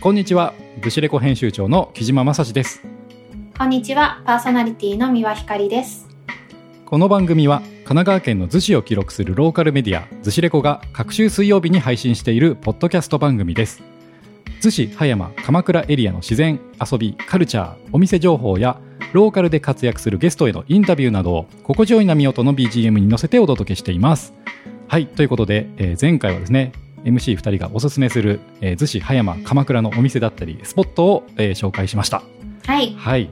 こんにちは。ブシレコ編集長の木島正史です。こんにちは。パーソナリティの三輪ひかりです。この番組は神奈川県の逗子を記録するローカルメディア逗子レコが各週水曜日に配信しているポッドキャスト番組です。逗子葉山鎌倉エリアの自然遊びカルチャーお店情報やローカルで活躍するゲストへのインタビューなどを心地よい波音の BGM に乗せてお届けしています。はいということで、えー前回はですね MC2 人がおすすめする、えー、逗子葉山鎌倉のお店だったりスポットを、えー紹介しましたはいはい。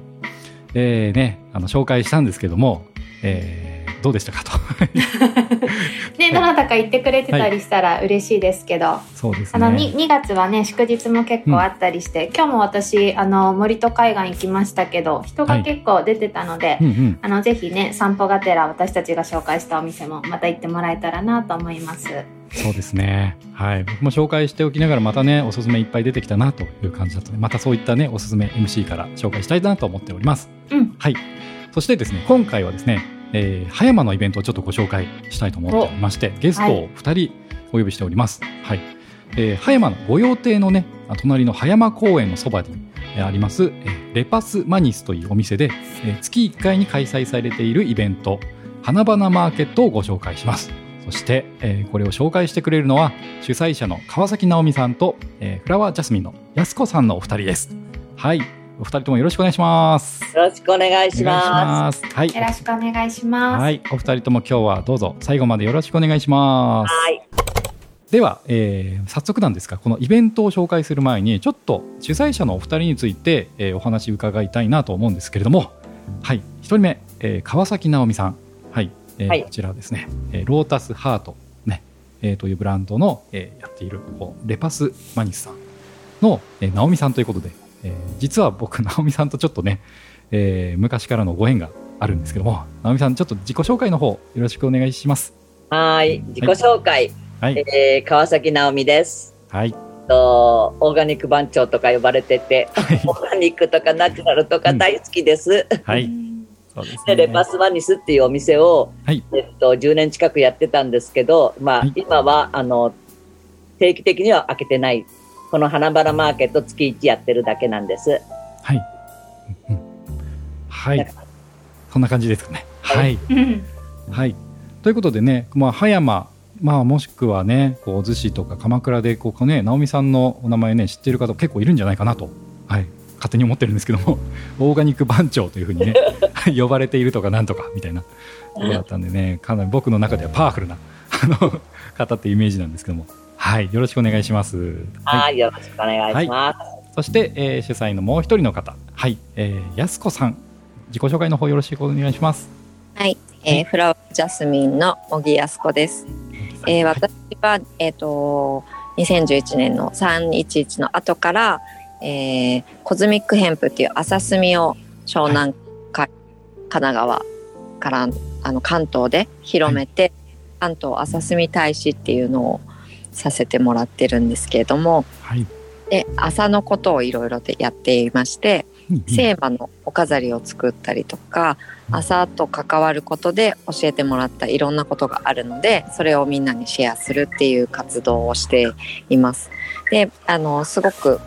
えー、ね、あの、紹介したんですけども、えー、どうでしたかと。ねどなたか言ってくれてたりしたら嬉しいですけど、そうですね。あの 2, 2月はね祝日も結構あったりして、今日も私あの森戸海岸行きましたけど人が結構出てたので、うんうん。あのぜひね散歩がてら私たちが紹介したお店もまた行ってもらえたらなと思いますそうですね。はい。僕も紹介しておきながら、またね、おすすめいっぱい出てきたなという感じだったので、またそういったね、おすすめ MC から紹介したいなと思っております。うんはい。そしてですね、今回はですね、えー、葉山のイベントをちょっとご紹介したいと思っておりまして、ゲストを2人お呼びしております。はい。えー葉山の御用邸のね、あ隣の葉山公園のそばに、えーあります、えーレパスマニスというお店で、えー月1回に開催されているイベント、花々マーケットをご紹介します。そして、えーこれを紹介してくれるのは、主催者の川崎直美さんと、えーフラワージャスミンの安子さんのお二人です。はい。お二人ともよろしくお願いします。よろしくお願いしまます。はい。よろしくお願いします、はい。お二人とも今日はどうぞ最後までよろしくお願いします。す。はい。では、えー早速なんですがこのイベントを紹介する前にちょっと主催者のお二人について、えーお話伺いたいなと思うんですけれどもはい一人目、えー川崎直美さんはい、えーはい。こちらはですね、えーロータスハートね、えーというブランドの、えーやっているレパスマニスさんの、えー直美さんということで、えー実は僕直美さんとちょっとね、えー昔からのご縁があるんですけども直美さんちょっと自己紹介の方よろしくお願いします。はい。自己紹介。はい。えー川崎直美です。はい。とオーガニック番長とか呼ばれてて、はい。オーガニックとかナチュラルとか大好きです。はいですでレパスマニスっていうお店を、はいえっと、10年近くやってたんですけど、まあ、はい今はあの定期的には開けてない。この花々マーケット月1やってるだけなんです。はい。うんうんはい。そんな感じですかね。は。はいうんはい。ということでね、まあ、葉山、まあ、もしくはね、こう、逗子とか鎌倉で、こうね、直美さんのお名前ね、知ってる方結構いるんじゃないかなと、はい。勝手に思ってるんですけども、オーガニック番長というふうにね、呼ばれているとかなんとかみたいなところだったんでね、かなり僕の中ではパワフルな、あの、方ってイメージなんですけども、はい。よろしくお願いします。はい、よろしくお願いします。そして、えー主催のもう一人の方、はい、えー、やすこさん、自己紹介の方よろしくお願いします。はい、えーフラワージャスミンの小木康子です。えーはい私は、えっ、と、2011年の311の後から、えーコズミックヘンプっていう朝炭を湘南海、神奈川からあの関東で広めて、関東朝炭大使っていうのをさせてもらってるんですけれども、はい、で朝のことをいろいろでやっていまして、聖馬のお飾りを作ったりとか朝と関わることで教えてもらったいろんなことがあるのでそれをみんなにシェアするっていう活動をしています。であのすごく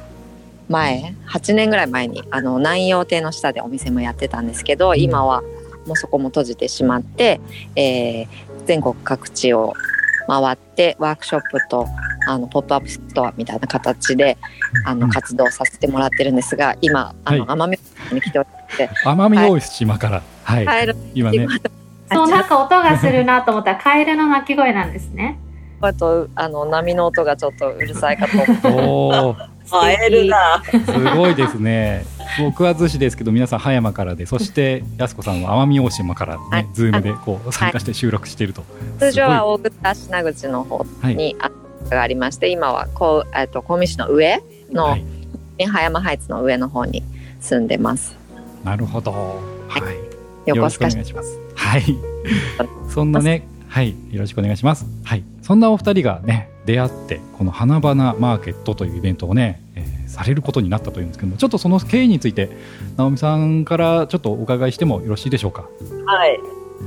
前8年ぐらい前にあの南洋亭の下でお店もやってたんですけど今はもうそこも閉じてしまって、えー全国各地を回ってワークショップとあのポップアップストアみたいな形であうん。の活動させてもらってるんですが今あの、は奄美大島に来ておりまして奄美大島から、はい、カエル今ね、そうなんか音がするなと思ったらカエルの鳴き声なんですね。あとあの波の音がちょっとうるさいかと思うおお、会えるな。すごいですね。僕は逗子ですけど、皆さん葉山からで、そしてやすこさんは奄美大島からはい、ねズームでこう参加して収録していると。通常はす大口品口の方にあがありまして今はこうえっと小見市の上の、はい、葉山ハイツの上の方に住んでますなるほど。はい。横よろしくお願いします。はい。そんなね、はい、よろしくお願いします。はい。そんなお二人がね、出会って、この花々マーケットというイベントをね、えーされることになったというんですけども、ちょっとその経緯について、直美さんからちょっとお伺いしてもよろしいでしょうか？はい。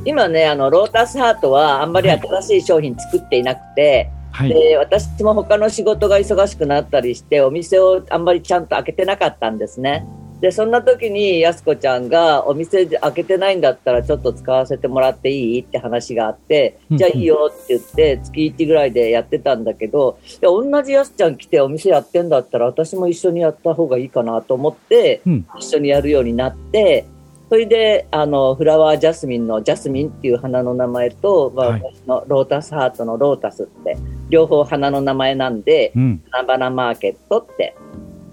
今ね、あの、ロータスハートはあんまり新しい商品作っていなくて、はい。で私も他の仕事が忙しくなったりしてお店をあんまりちゃんと開けてなかったんですね。でそんな時にやすこちゃんがお店で開けてないんだったらちょっと使わせてもらっていい？って話があって、うんじゃあいいよって言って月1ぐらいでやってたんだけどいや同じやすちゃん来てお店やってんだったら私も一緒にやった方がいいかなと思って、うん。一緒にやるようになってそれであのフラワージャスミンのジャスミンっていう花の名前と、まあはい。私のロータスハートのロータスって両方花の名前なんでうん。花々マーケットって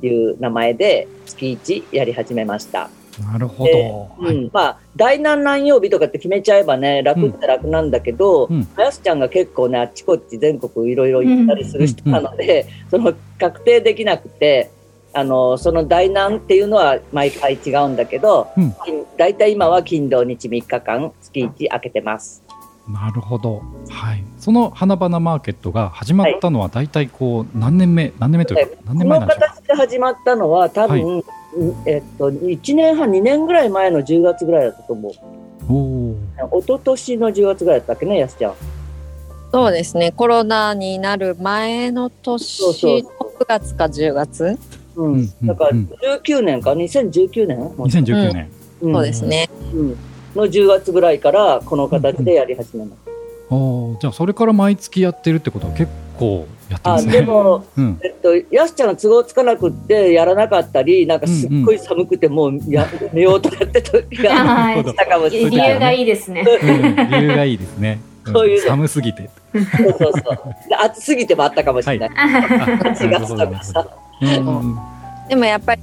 いう名前で月1やり始めました。なるほでど。はい。うん、まあ第何何曜日とかって決めちゃえばね楽って楽なんだけど、うんやすちゃんが結構ねあっちこっち全国いろいろ行ったりする人なので、その確定できなくてあのその第何っていうのは毎回違うんだけど、うん金大体今は金土日3日間月1開けてます。なるほど。はい。その花々マーケットが始まったのは大体こう何年目、何年目というか、何この年前なんでしょうか？形で始まったのは多分、うんえっと、1年半2年ぐらい前の10月ぐらいだったと思う。おお。一昨年の10月ぐらいだったっけね、やすちゃん。そうですね。コロナになる前の年そうそう9月か10月。うん。だからうん19年か、2019年、2019年。うんそうですね。うん。の10月ぐらいからこの形でやり始めます。おお。じゃあそれから毎月やってるってことは結構やってまあすね。でも、うん。えっと、やすちゃんが都合つかなくってやらなかったり、なんかすっごい寒くてもうや、寝ようとかって時がしたかもし理れない。由がいいですね。うん理由がいいですね。んそういうの寒すぎて。そうそうそう。で暑すぎてもあったかもしれない。あ8月とかなるほどなるほさど。うんでもやっぱり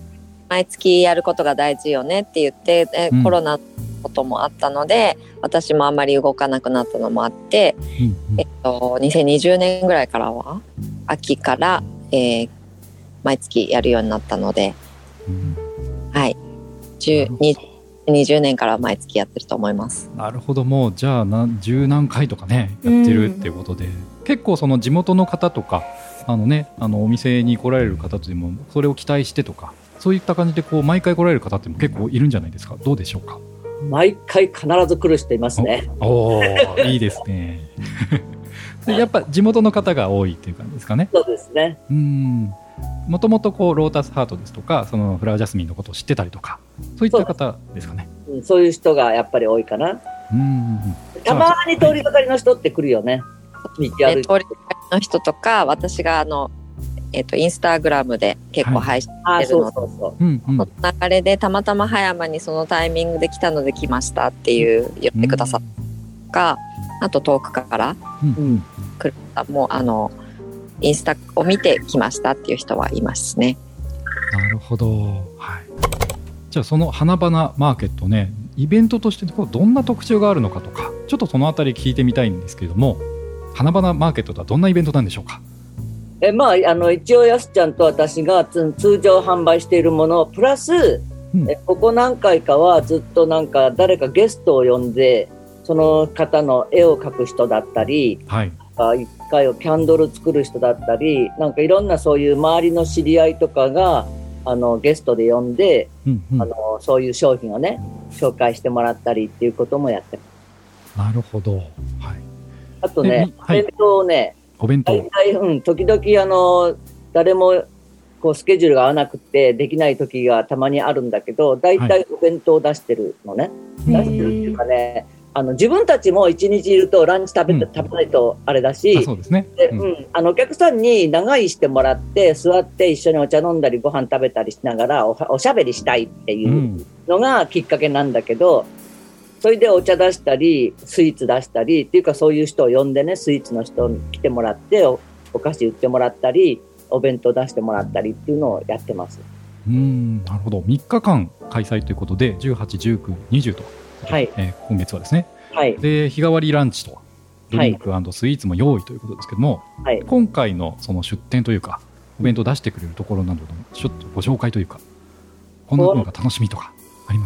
毎月やることが大事よねって言って、えうんコロナのこともあったので私もあんまり動かなくなったのもあって、うんえっと、2020年ぐらいからは秋から、えー毎月やるようになったので、うん。はい、10なるほど。20年から毎月やってると思います。なるほど。もうじゃあ何十何回とかねやってるっていうことで、結構その地元の方とかあのねあのお店に来られる方とでもそれを期待してとかそういった感じでこう毎回来られる方っても結構いるんじゃないですか？どうでしょうか？毎回必ず来る人いますね。おおいいですね でやっぱ地元の方が多いっていう感じですかねそうですね。うんもともとこうロータスハートですとかそのフラワージャスミンのことを知ってたりとかそういった方ですかねうんそういう人がやっぱり多いかな。うんたまに通りかかりの人って来るよね。道歩いてで通りかかりの人とか私があの、えっとインスタグラムで結構配信あ、してるのそうその流れでたまたま葉山にそのタイミングで来たので来ましたっていう言ってくださったか、あと遠くからうんうん来る方もあのインスタを見て来ましたっていう人はいますね。なるほど。はい。じゃあその花々マーケットね、イベントとしてこうどんな特徴があるのかとか、ちょっとそのあたり聞いてみたいんですけれども、花々マーケットとはどんなイベントなんでしょうか？えまあ、あの一応やすちゃんと私がつ通常販売しているものプラス、うんえここ何回かはずっとなんか誰かゲストを呼んでその方の絵を描く人だったりはい。あ一回をキャンドル作る人だったりなんかいろんなそういう周りの知り合いとかがあのゲストで呼んで、うんうん。あのそういう商品をね紹介してもらったりっていうこともやってますなるほど。はい。あとねえ、はい弁当をねお弁当。大体、うん、時々あの誰もこうスケジュールが合わなくてできない時がたまにあるんだけど大は体お弁当を出してるのね、へー。出してるっていうかねあの自分たちも一日いるとランチ食べ,、うん。食べないとあれだあしそうですね。で、うん。うん、あのお客さんに長居してもらって座って一緒にお茶飲んだりご飯食べたりしながらおしゃべりしたいっていううん。のがきっかけなんだけど、それでお茶出したりスイーツ出したりっていうかそういう人を呼んでねスイーツの人に来てもらっておお菓子売ってもらったりお弁当出してもらったりっていうのをやってます。うん、なるほど。3日間開催ということで、18、19、20と、はいえー今月はですね。はいで、日替わりランチと、ドリンクスイーツも用意ということですけども、はい今回のその出店というか、お弁当出してくれるところなどのちょっとご紹介というか、こんなのが楽しみとか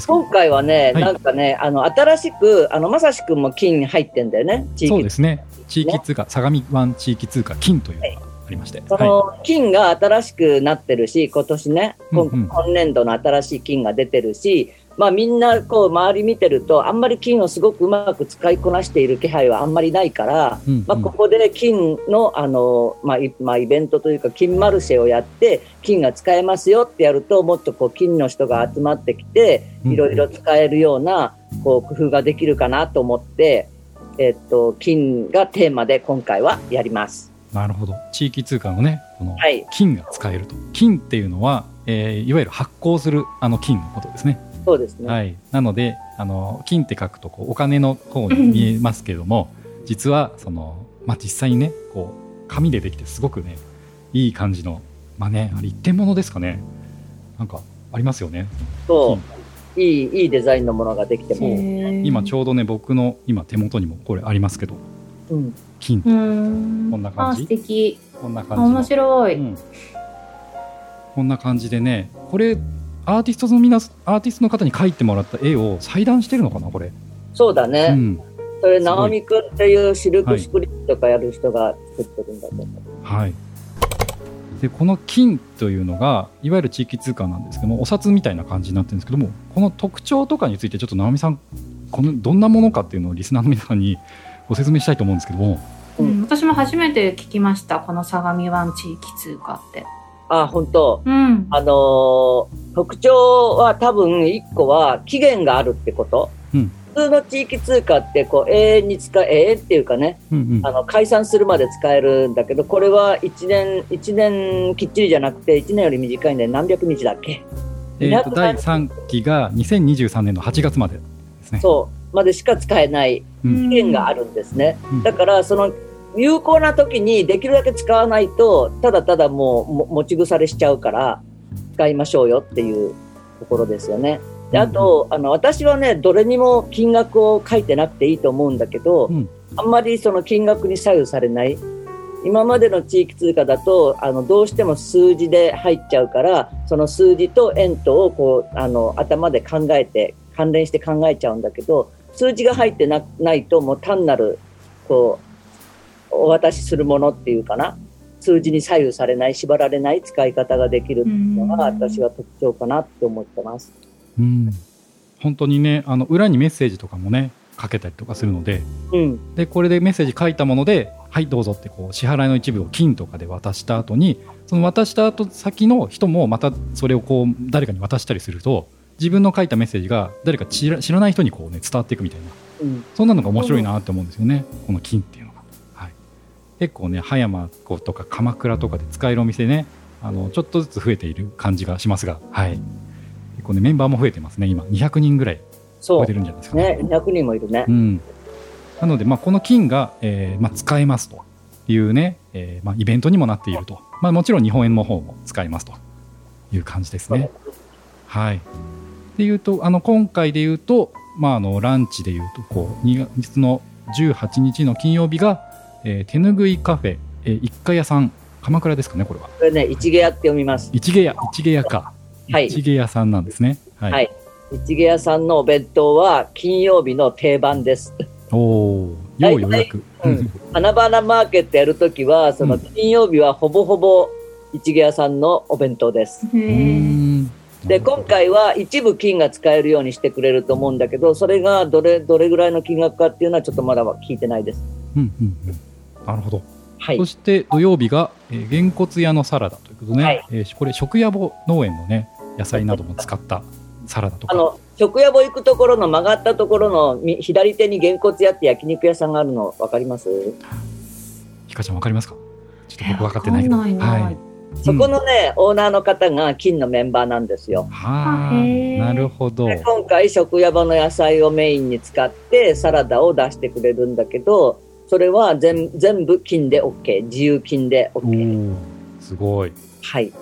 今回はね、はいなんかねあの新しくあのまさしくんも金入ってんだよね地域そうですね。地域通貨、相模湾地域通貨金というのがありまして。そはい。の金が新しくなってるし、今年ね、今年度の新しい金が出てるし、まあみんなこう周り見てるとあんまり金をすごくうまく使いこなしている気配はあんまりないから、うんうん。まあ、ここで金のあの、まあいまあ、イベントというか金マルシェをやって金が使えますよってやるともっとこう金の人が集まってきてうん。いろいろ使えるようなこう工夫ができるかなと思って、えっと、金がテーマで今回はやります。なるほど。地域通貨のねこのはい。金が使えると。金っていうのは、えーいわゆる発行するあの金のことですねそうですね。はい、なのであの金って書くとこうお金の方に見えますけれども実はその、まあ、実際にねこう紙でできてすごくねいい感じのまあねあれ一点物ですかね。なんかありますよね。そう。いいいいデザインのものができても、今ちょうどね僕の今手元にもこれありますけど。うん、金。うん。こんな感じ。あ素敵。こんなあ感じの。面白い、うん。こんな感じでねこれアーティストの皆アーティストの方に描いてもらった絵を裁断してるのかなこれ、そうだね。うん。それ、直美くんっていうシルクスクリーンとかやる人が作ってるんだと思う。はい、でこの金というのがいわゆる地域通貨なんですけどもお札みたいな感じになってるんですけどもこの特徴とかについてちょっと直美さんこのどんなものかっていうのをリスナーの皆さんにご説明したいと思うんですけども。うん私も初めて聞きましたこの相模湾地域通貨ってあ、本当。うん。あのー特徴は多分一個は期限があるってこと。うん。普通の地域通貨ってこう永遠に使え、永遠っていうかね、うんうん。あの解散するまで使えるんだけど、これは1年、一年きっちりじゃなくて、1年より短いんで何百日だっけ。えーと第3期が2023年の8月までですね。そう、までしか使えないうん。期限があるんですね。うん。だから、その、有効な時にできるだけ使わないと、ただただもうも持ち腐れしちゃうから、使いましょうよっていうところですよね。で、あと、あの、私はね、どれにも金額を書いてなくていいと思うんだけど、うんあんまりその金額に左右されない。今までの地域通貨だと、あの、どうしても数字で入っちゃうから、その数字と円とをこう、あの、頭で考えて、関連して考えちゃうんだけど、数字が入ってなないと、もう単なる、こう、お渡しするものっていうかな。数字に左右されない、縛られない使い方ができるっていうのが、うん私は特徴かなって思ってます。うん本当にねあの裏にメッセージとかもね書けたりとかするのでうん。でこれでメッセージ書いたもので「はいどうぞ」ってこう支払いの一部を金とかで渡した後にその渡した後先の人もまたそれをこう誰かに渡したりすると自分の書いたメッセージが誰か知ら知らない人にこう、ね、伝わっていくみたいなうん。そんなのが面白いなって思うんですよね、この金って結構ね葉山湖とか鎌倉とかで使えるお店ねあのちょっとずつ増えている感じがしますが、はい、結構ねメンバーも増えてますね今200人ぐらい超えて。るんじゃないですかね。ね、200人もいるねう。ん、なので、まあ、この金が、えーまあ、使えますというね、えーまあ、イベントにもなっていると、まあ、もちろん日本円の方も使えますという感じですね。はい、でいうとあの今回でいうと、まあ、あのランチでいうとこう2月の18日の金曜日が、えー手ぬぐいカフェ、えー一家屋さん。鎌倉ですかねこれは。これね、一芸屋って読みます。一芸屋一芸屋か、はい。一芸屋さんなんですね。はい、はい。一芸屋さんのお弁当は金曜日の定番です。おお要予約、うん。花々マーケットやるときは、その金曜日はほぼほぼ一芸屋さんのお弁当です。うーん。で、今回は一部金が使えるようにしてくれると思うんだけど、それがどれ、どれぐらいの金額かっていうのはちょっとまだ聞いてないです。うんうんうん、なるほど、はい。そ。して土曜日が、えー、げんこつ屋のサラダということでね、はい。えーこれ食野暮農園のね野菜なども使ったサラダとか。あの、食屋ぼ行くところの曲がったところのみ左手にげんこつ屋って焼肉屋さんがあるの分かります？ひかちゃんわかりますか？ちょっと僕分かってないけど。わかんないな。はい。そこのね、オーナーの方が金のメンバーなんですよ。はあなるほど。で今回食屋場の野菜をメインに使ってサラダを出してくれるんだけどそれは全全部金で OK 自由金でお OK おすごい。はい。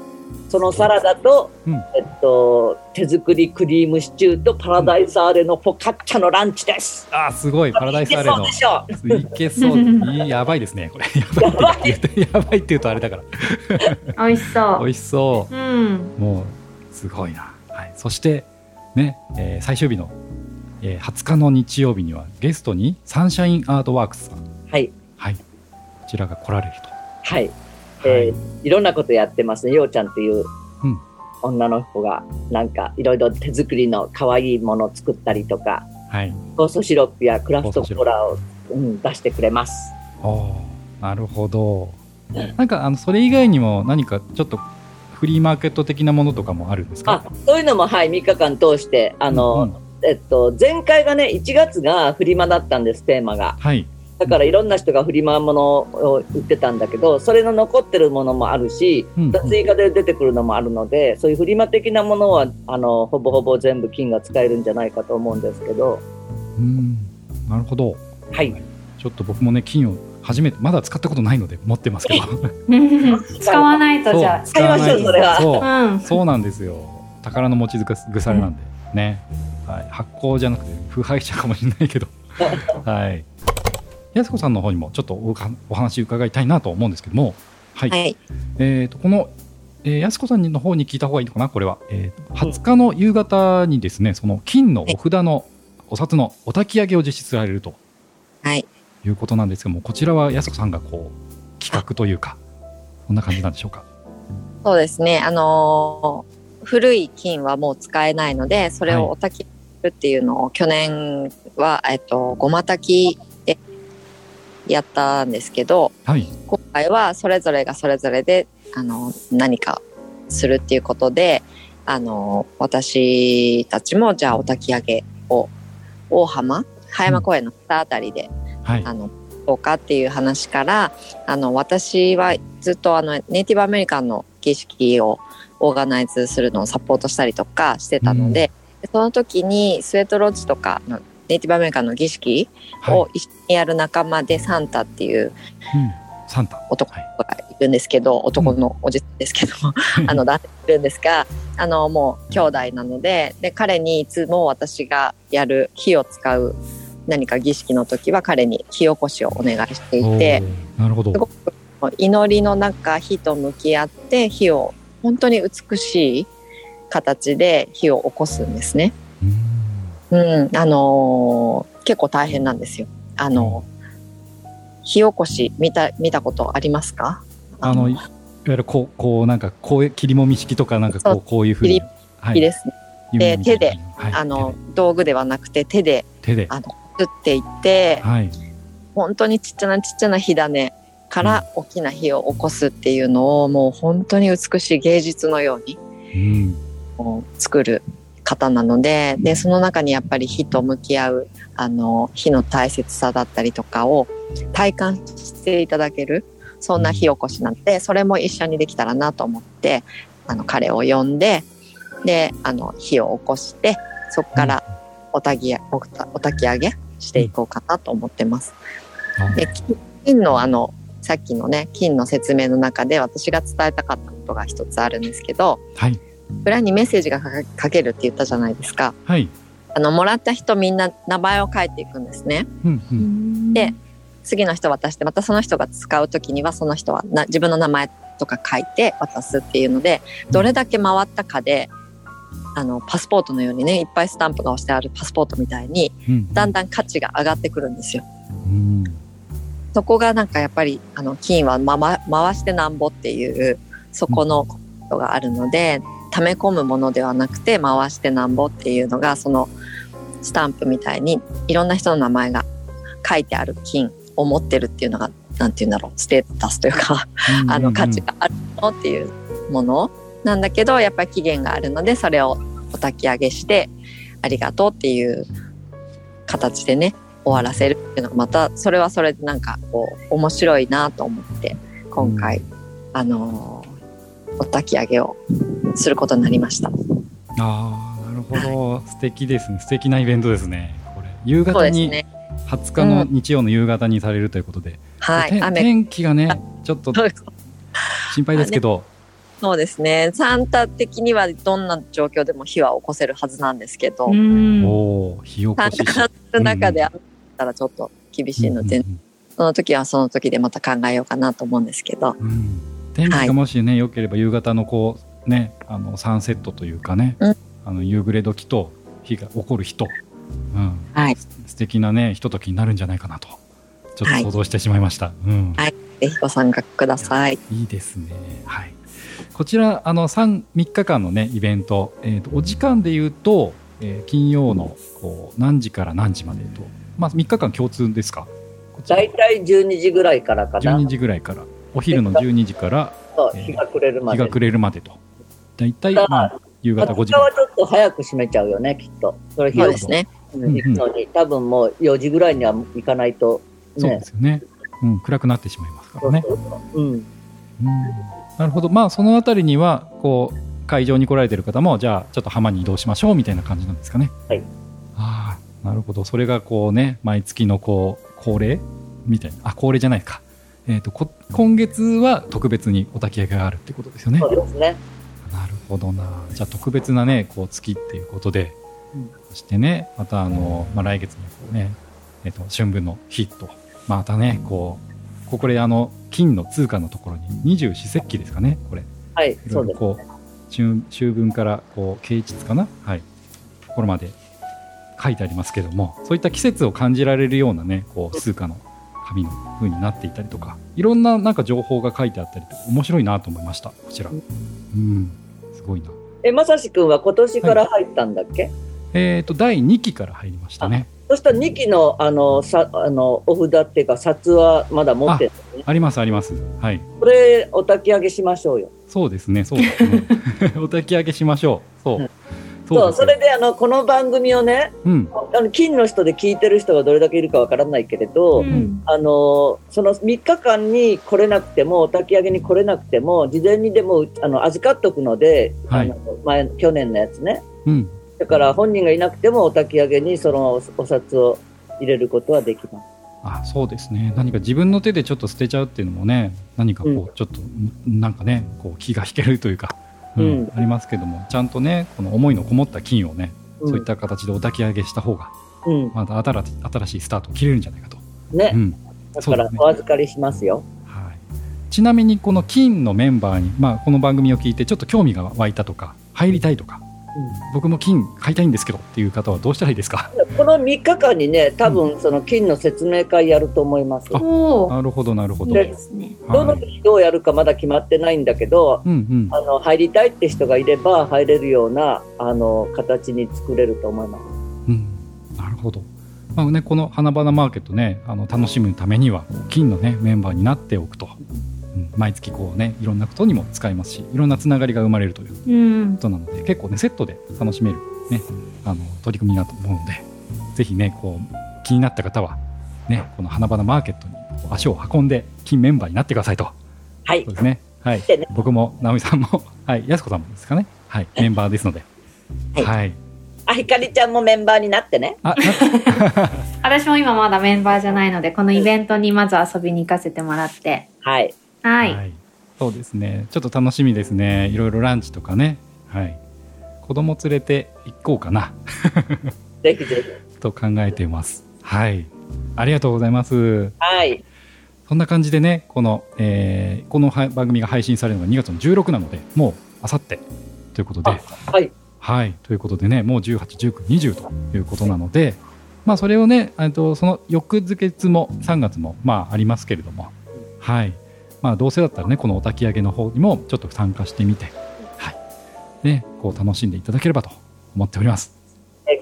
そのサラダと、うん。えっと、手作りクリームシチューとパラダイスアーレのフォカッチャのランチです。あーすごい。パラダイスアレの。いけそうでしょ。いけそう。いいやばいですねこれ。やばいって言うとやばいって言うとあれだから。美味しそう。美味しそう。うん。もうすごいな、はい、そしてね、えー最終日の、えー20日の日曜日にはゲストにサンシャインアートワークスさん、はいはい、こちらが来られるはい、と、はいえーいろんなことやってますねようちゃんっていう、うん女の子がなんかいろいろ手作りの可愛いものを作ったりとかはい。酵素シロップやクラフトコーラを、うん、出してくれます。おーなるほど。なんかあのそれ以外にも何かちょっとフリーマーケット的なものとかもあるんですか？あ。そういうのもはい3日間通してあの、うんうんえっと前回がね1月がフリマだったんですテーマが。はい。だからいろんな人がフリマものを売ってたんだけど、それの残ってるものもあるし、追加で出てくるのもあるので、そういうフリマ的なものは、あの、ほぼほぼ全部金が使えるんじゃないかと思うんですけど、うん。なるほど。はい。ちょっと僕もね金を初めてまだ使ったことないので持ってますけど。使わないとじゃ使いましょうそれはそうあ。うん。そうなんですよ。宝の持ち腐れなんでね。はい。発酵じゃなくて腐敗者かもしれないけど。はい。やすこさんの方にもちょっとお話伺いたいなと思うんですけども、はい。はい。えっ、とこの、えー、やすこさんの方に聞いた方がいいのかなこれは、えーと20日の夕方にですねその金のお札のお札のお焚き上げを実施されるとはい。いうことなんですけどもこちらはやすこさんがこう企画というかこんな感じなんでしょうか？そうですね。あのー古い金はもう使えないので、それをお焚きするっていうのを去年は、えっと、ごま焚きでやったんですけど、はい。今回はそれぞれがそれぞれで、あの、何かするっていうことで、あの、私たちもじゃあお焚き上げを大浜、葉山公園の北あたりではい。あのどうかっていう話からあの私はずっとあのネイティブアメリカンの儀式をオーガナイズするのをサポートしたりとかしてたので、でその時にスウェットロッジとかのネイティブアメリカンの儀式はい、を一緒にやる仲間でサンタっていううん、サンタ。男はい。がいるんですけど、男のおじさんですけど、あの男性いるんですがあのもう兄弟なのでで彼にいつも私がやる火を使う何か儀式の時は彼に火起こしをお願いしていてなるほど。すごく祈りの中火と向き合って火を本当に美しい形で火を起こすんですね。うんうん、あのー結構大変なんですよ。あの火起こし見た見たことありますか？あのいわゆるこうこうなんかこういう切りもみ式とかなんかこそう。こういうふうに。切は火ですね。弓みたいな。手ではいあの道具ではなくて手で手で。あの作っていってはい。本当にちっちゃなちっちゃな火種から大きな火を起こすっていうのをもう本当に美しい芸術のようにうん。作る方なのででその中にやっぱり火と向き合うあの火の大切さだったりとかを体感していただけるそんな火起こしなんでそれも一緒にできたらなと思ってあの彼を呼んでであの火を起こしてそこからおたぎやおたお焚き上げしていこうかなと思ってます。あで金金のあのさっきのね金の説明の中で私が伝えたかったことが一つあるんですけどはい裏にメッセージが書けるって言ったじゃないですか。はい。あのもらった人みんな名前を書いていくんですね。うんうん。で次の人渡してまたその人が使う時にはその人はな自分の名前とか書いて渡すっていうのでどれだけ回ったかであのパスポートのようにねいっぱいスタンプが押してあるパスポートみたいにうん。だんだん価値が上がってくるんですよ。うん。そこがなんかやっぱりあの金はまま回してなんぼっていうそこのことがあるので、溜め込むものではなくて回してなんぼっていうのがそのスタンプみたいにいろんな人の名前が書いてある金を持ってるっていうのがなんて言うんだろうステータスというかうんあの価値があるのっていうもの。なんだけどやっぱり期限があるのでそれをお焚き上げしてありがとうっていう形でね終わらせるっていうのがまたそれはそれでなんかこう面白いなと思って今回、あのーお焚き上げをすることになりました。ああなるほど。素敵ですね。素敵なイベントですね。これ。夕方にね。20日の日曜の夕方にされるということで、てはい、雨。天気がねちょっと心配ですけど、そうですね。サンタ的にはどんな状況でも火は起こせるはずなんですけど、うん。おお火起こサンしタがの中であったらちょっと厳しいので、うんその時はその時でまた考えようかなと思うんですけど、うんうん天気がもしね良ければ夕方のこうねあのサンセットというかね、うん。あの夕暮れ時と火が起こる日と、うん、はい。素敵なねひとときになるんじゃないかなとちょっとはい想像してしまいました、うん。はい。ぜひご参加ください。いいですね。はい。こちらあの 3, 3日間のねイベント、えーと、お時間でいうと、えー、金曜のこう何時から何時までと、まあ、3日間共通ですか？大体12時ぐらいからかな。12時ぐらいからお昼の12時から、えー、日が暮れるまで。日が暮れるまでと。大体、まあ、夕方5時はちょっと早く閉めちゃうよねきっと。それそうですね、行くのに、多分もう4時ぐらいには行かないと、ね、そうですよね、うん、暗くなってしまいますからね。なるほど。まあその辺りにはこう会場に来られてる方もじゃあちょっと浜に移動しましょうみたいな感じなんですかね。はい、ああなるほど。それがこうね毎月のこう恒例みたいな。あ恒例じゃないか、えーと、と今月は特別にお焚き上げがあるってことですよね。そうですね。なるほどな。じゃあ特別なねこう月っていうことで、うん、そしてねまたあの、まあ、来月のこうね、えーと、と春分の日とまたねこうここであの金の通貨のところに二十四節気ですかねこれ。はいそうですこう秋秋分からこう啓蟄かな？はい。ところまで書いてありますけどもそういった季節を感じられるようなねこう通貨の紙の風になっていたりとかいろんななんか情報が書いてあったりと面白いなと思いました。こちら。うん。すごいな。えまさしくんは今年から入ったんだっけ、はい、えっ、ー、と第2期から入りましたね。そしたら2期のあのさあのお札っていうか札はまだ持ってる、ね、ありますあります。はい。これお焚き上げしましょうよ。そうですねそうですね。お焚き上げしましょう。そう、うんそうそれであのこの番組をね、うん、あの金の人で聞いてる人がどれだけいるかわからないけれど、うん、あのその3日間に来れなくてもお焚き上げに来れなくても事前にでもあの預かっとくので、はい、あの前去年のやつね、うん、だから本人がいなくてもお焚き上げにそのお札を入れることはできます。あそうですね。何か自分の手でちょっと捨てちゃうっていうのもね何かこう、うん、ちょっとなんかねこう気が引けるというか、うん、うん、ありますけどもちゃんとねこの思いのこもった金をね、うん、そういった形でお焚き上げした方が、うん、また新新しいスタートを切れるんじゃないかと。ね、うん、だからお預かりしますよ。はい、ちなみにこの金のメンバーに、まあ、この番組を聞いてちょっと興味が湧いたとか入りたいとか僕も金買いたいんですけどっていう方はどうしたらいいですか？この3日間にね多分その金の説明会やると思います、うん、なるほどなるほど。どの時どうやるかまだ決まってないんだけど、うんうん、あの入りたいって人がいれば入れるようなあの形に作れると思います、うん、なるほど。まあね、この花々マーケットねあの楽しむためには金の、ね、メンバーになっておくと毎月こうねいろんなことにも使えますしいろんなつながりが生まれるということなので、うん、結構ねセットで楽しめる、ね、あの取り組みだと思うのでぜひねこう気になった方は、ね、この花々マーケットに足を運んで金メンバーになってくださいと。はい、そうですね。はい、僕も直美さんも、はい、やすこさんもですかね、はい、メンバーですので、はい、はい、あひかりちゃんもメンバーになってね。あ 私も今まだメンバーじゃないので、このイベントにまず遊びに行かせてもらって。はい。はい、はい、そうですね。ちょっと楽しみですね。いろいろランチとかね。はい。子供連れて行こうかな。ぜひぜひ。と考えています。はい。ありがとうございます。はい。そんな感じでねこの、えー、この番組が配信されるのが2月の16なのでもうあさって。ということで。はい。はい。ということでねもう181920ということなので。まあそれをねとその翌月も3月もまあありますけれども。はいまあ、どうせだったらねこのお焚き上げの方にもちょっと参加してみて、はいね、こう楽しんでいただければと思っております。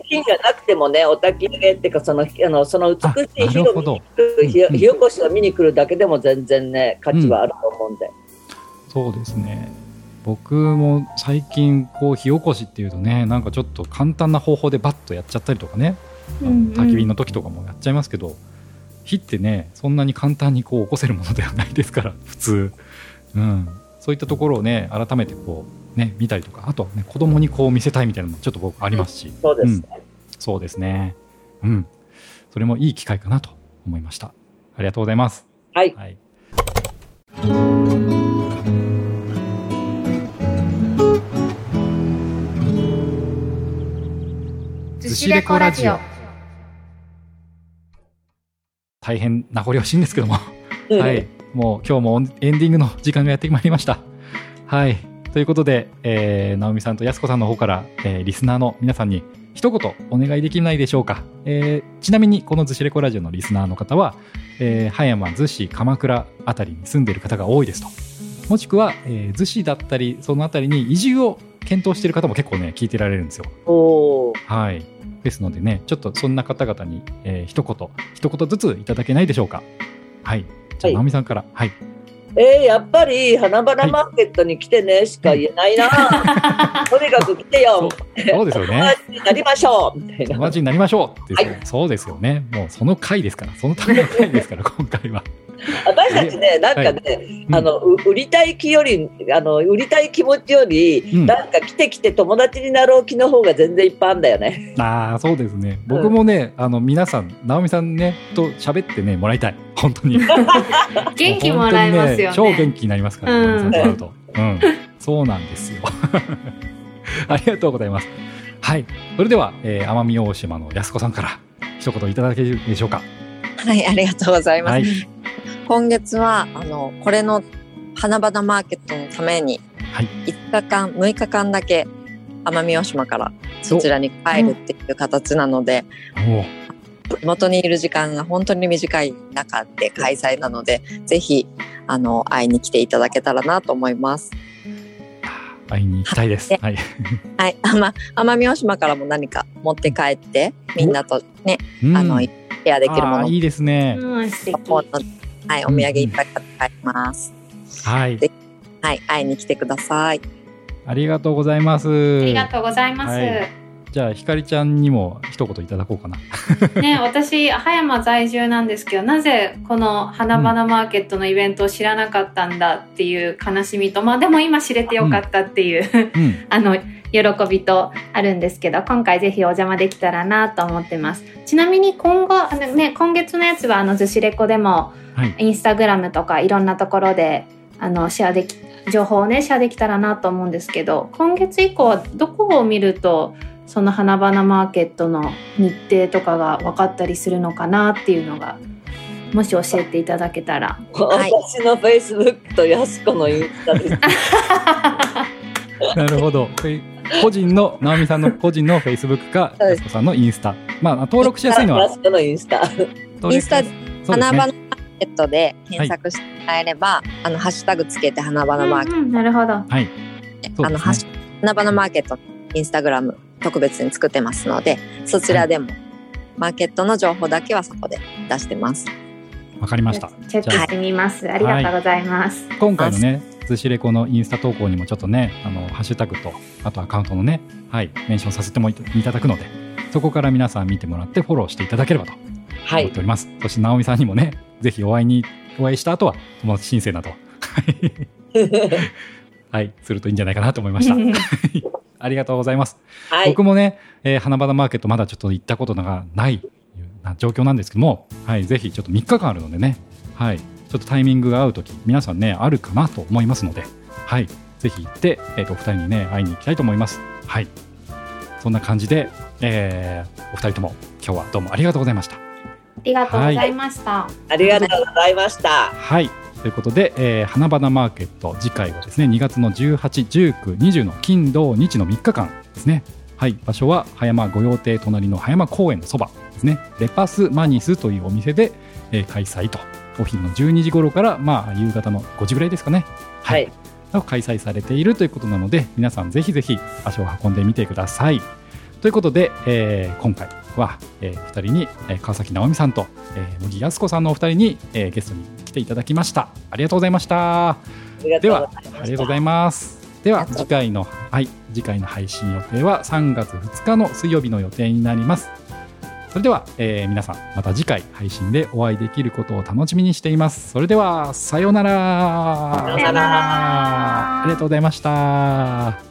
金じゃなくてもね、お焚き上げっていうか、そのあのその美しい火を見に来る、火起こしを見に来るだけでも全然ね、価値はあると思うんで。うん、そうですね。僕も最近こう火起こしっていうとねなんかちょっと簡単な方法でバッとやっちゃったりとかね、うんうん、焚き火の時とかもやっちゃいますけど火ってねそんなに簡単にこう起こせるものではないですから 普通、うん、そういったところをね改めてこうね見たりとかあとはね子供にこう見せたいみたいなのもちょっと僕ありますし、そうですね、うん、そうですね。うん。それもいい機会かなと思いました。ありがとうございます。はい、はい。ずしレコラジオ大変名残惜しいんですけども、はい、もう今日もエンディングの時間がやってまいりました。はい。ということで、えー、直美さんと安子さんの方から、えー、リスナーの皆さんに一言お願いできないでしょうか。えー、ちなみにこのずしレコラジオのリスナーの方は、えー、葉山、逗子、鎌倉あたりに住んでいる方が多いですと。もしくは、えー、逗子だったりそのあたりに移住を検討している方も結構ね聞いてられるんですよ。はい。ですのでね、ちょっとそんな方々に、えー一言、一言ずついただけないでしょうか。はい。じゃあ、はい直美さんから。はい。えー、やっぱり花々マーケットに来てねしか言えないな。とにかく来てよ。そうですよ友ね。達になりましょうみたいな。友達になりましょうって、はそうですよね。もうその回ですから、そのための回ですから、今回は。私たちね、なんかね、うんあのう売りたい気よりあの売りたい気持ちより、うんなんか来て来て友達になろう気の方が全然いっぱいあるんだよね。ああ、そうですね。僕もね、あの、皆さん、直美さんね、と喋ってね、もらいたい。本当に。元気もらえますよね。本当に超元気になりますから、うんうと。うん。そうなんですよ。ありがとうございます。はい。それでは、えー奄美大島の安子さんから、一言いただけるでしょうか。はい、ありがとうございます。はい。今月は、あの、これの花々マーケットのために、はい。5日間、6日間だけ奄美大島からそちらに帰るっていう形なので、おー地元にいる時間が本当に短い中で開催なので、ぜひ、あの、会いに来ていただけたらなと思います。会いに行きたいです。はい。はい。あま、奄美大島からも何か持って帰って、みんなとね、うんあの、シェアできるものいいですね。うん、素敵。はい、お土産いっぱい買って帰ります。はい。はい、会いに来てください。ありがとうございます。ありがとうございます。はいじゃあ、ひかりちゃんにも一言いただこうかな。ね、私、葉山在住なんですけど、なぜこの花々マーケットのイベントを知らなかったんだっていう悲しみと、まあでも今知れてよかったっていう、うん。あの、喜びとあるんですけど、今回ぜひお邪魔できたらなと思ってます。ちなみに今後、あのね、今月のやつはあの、ずしレコでも、はい。インスタグラムとかいろんなところで、あの、シェアでき、情報をね、シェアできたらなと思うんですけど、今月以降はどこを見ると、その花々マーケットの日程とかが分かったりするのかなっていうのが、もし教えていただけたら。はい私のフェイスブックとやす子のインスタです。なるほど。個人の、直美さんの個人のフェイスブックか、やすこさんのインスタ。まあ、登録しやすいのは、やす子のインスタ。インスタね。花々マーケットで検索してもらえれば、あの、ハッシュタグつけて花々マーケット、うんうんなるほど。はい。あの、ハッシ。ュ花々マーケット、インスタグラム特別に作ってますので、そちらでも、マーケットの情報だけはそこで出してます。わかりました。チェックしてみます。ありがとうございます。今回のね、ずしレコのインスタ投稿にもちょっとね、あの、ハッシュタグと、あとアカウントのね、はい、メンションさせてもいただくので、そこから皆さん見てもらってフォローしていただければとはい思って。おります。そして、直美さんにもね、ぜひお会いに、お会いした後は、友達申請など、はい、するといいんじゃないかなと思いました。ありがとうございます。はい。僕もね、えー花々マーケットまだちょっと行ったことがないような状況なんですけども、はい、ぜひちょっと3日間あるのでね、はい、ちょっとタイミングが合うとき、皆さんね、あるかなと思いますので、はい、ぜひ行って、えっ、と、お二人にね、会いに行きたいと思います。はい。そんな感じで、えーお二人とも今日はどうもありがとうございました。ありがとうございました。ありがとうございました。はい。ということで、えー花々マーケット次回はですね2月の18、19、20の金土日の3日間ですね。はい、場所は葉山御用邸隣の葉山公園のそばですね。レパスマニスというお店で、えー開催とお昼の12時頃からまあ夕方の5時ぐらいですかね。はい。開催されているということなので皆さんぜひぜひ足を運んでみてください。ということで、えー今回は、えー、2人に、えー川崎直美さんと、えー、茂木靖子さんのお二人に、えーゲストに来ていただきました。ありがとうございました。ありがとうございました。ありがとうございます。では次回のはい次回の配信予定は3月2日の水曜日の予定になります。それでは、えー皆さんまた次回配信でお会いできることを楽しみにしています。それではさようなら。さようならありがとうございました。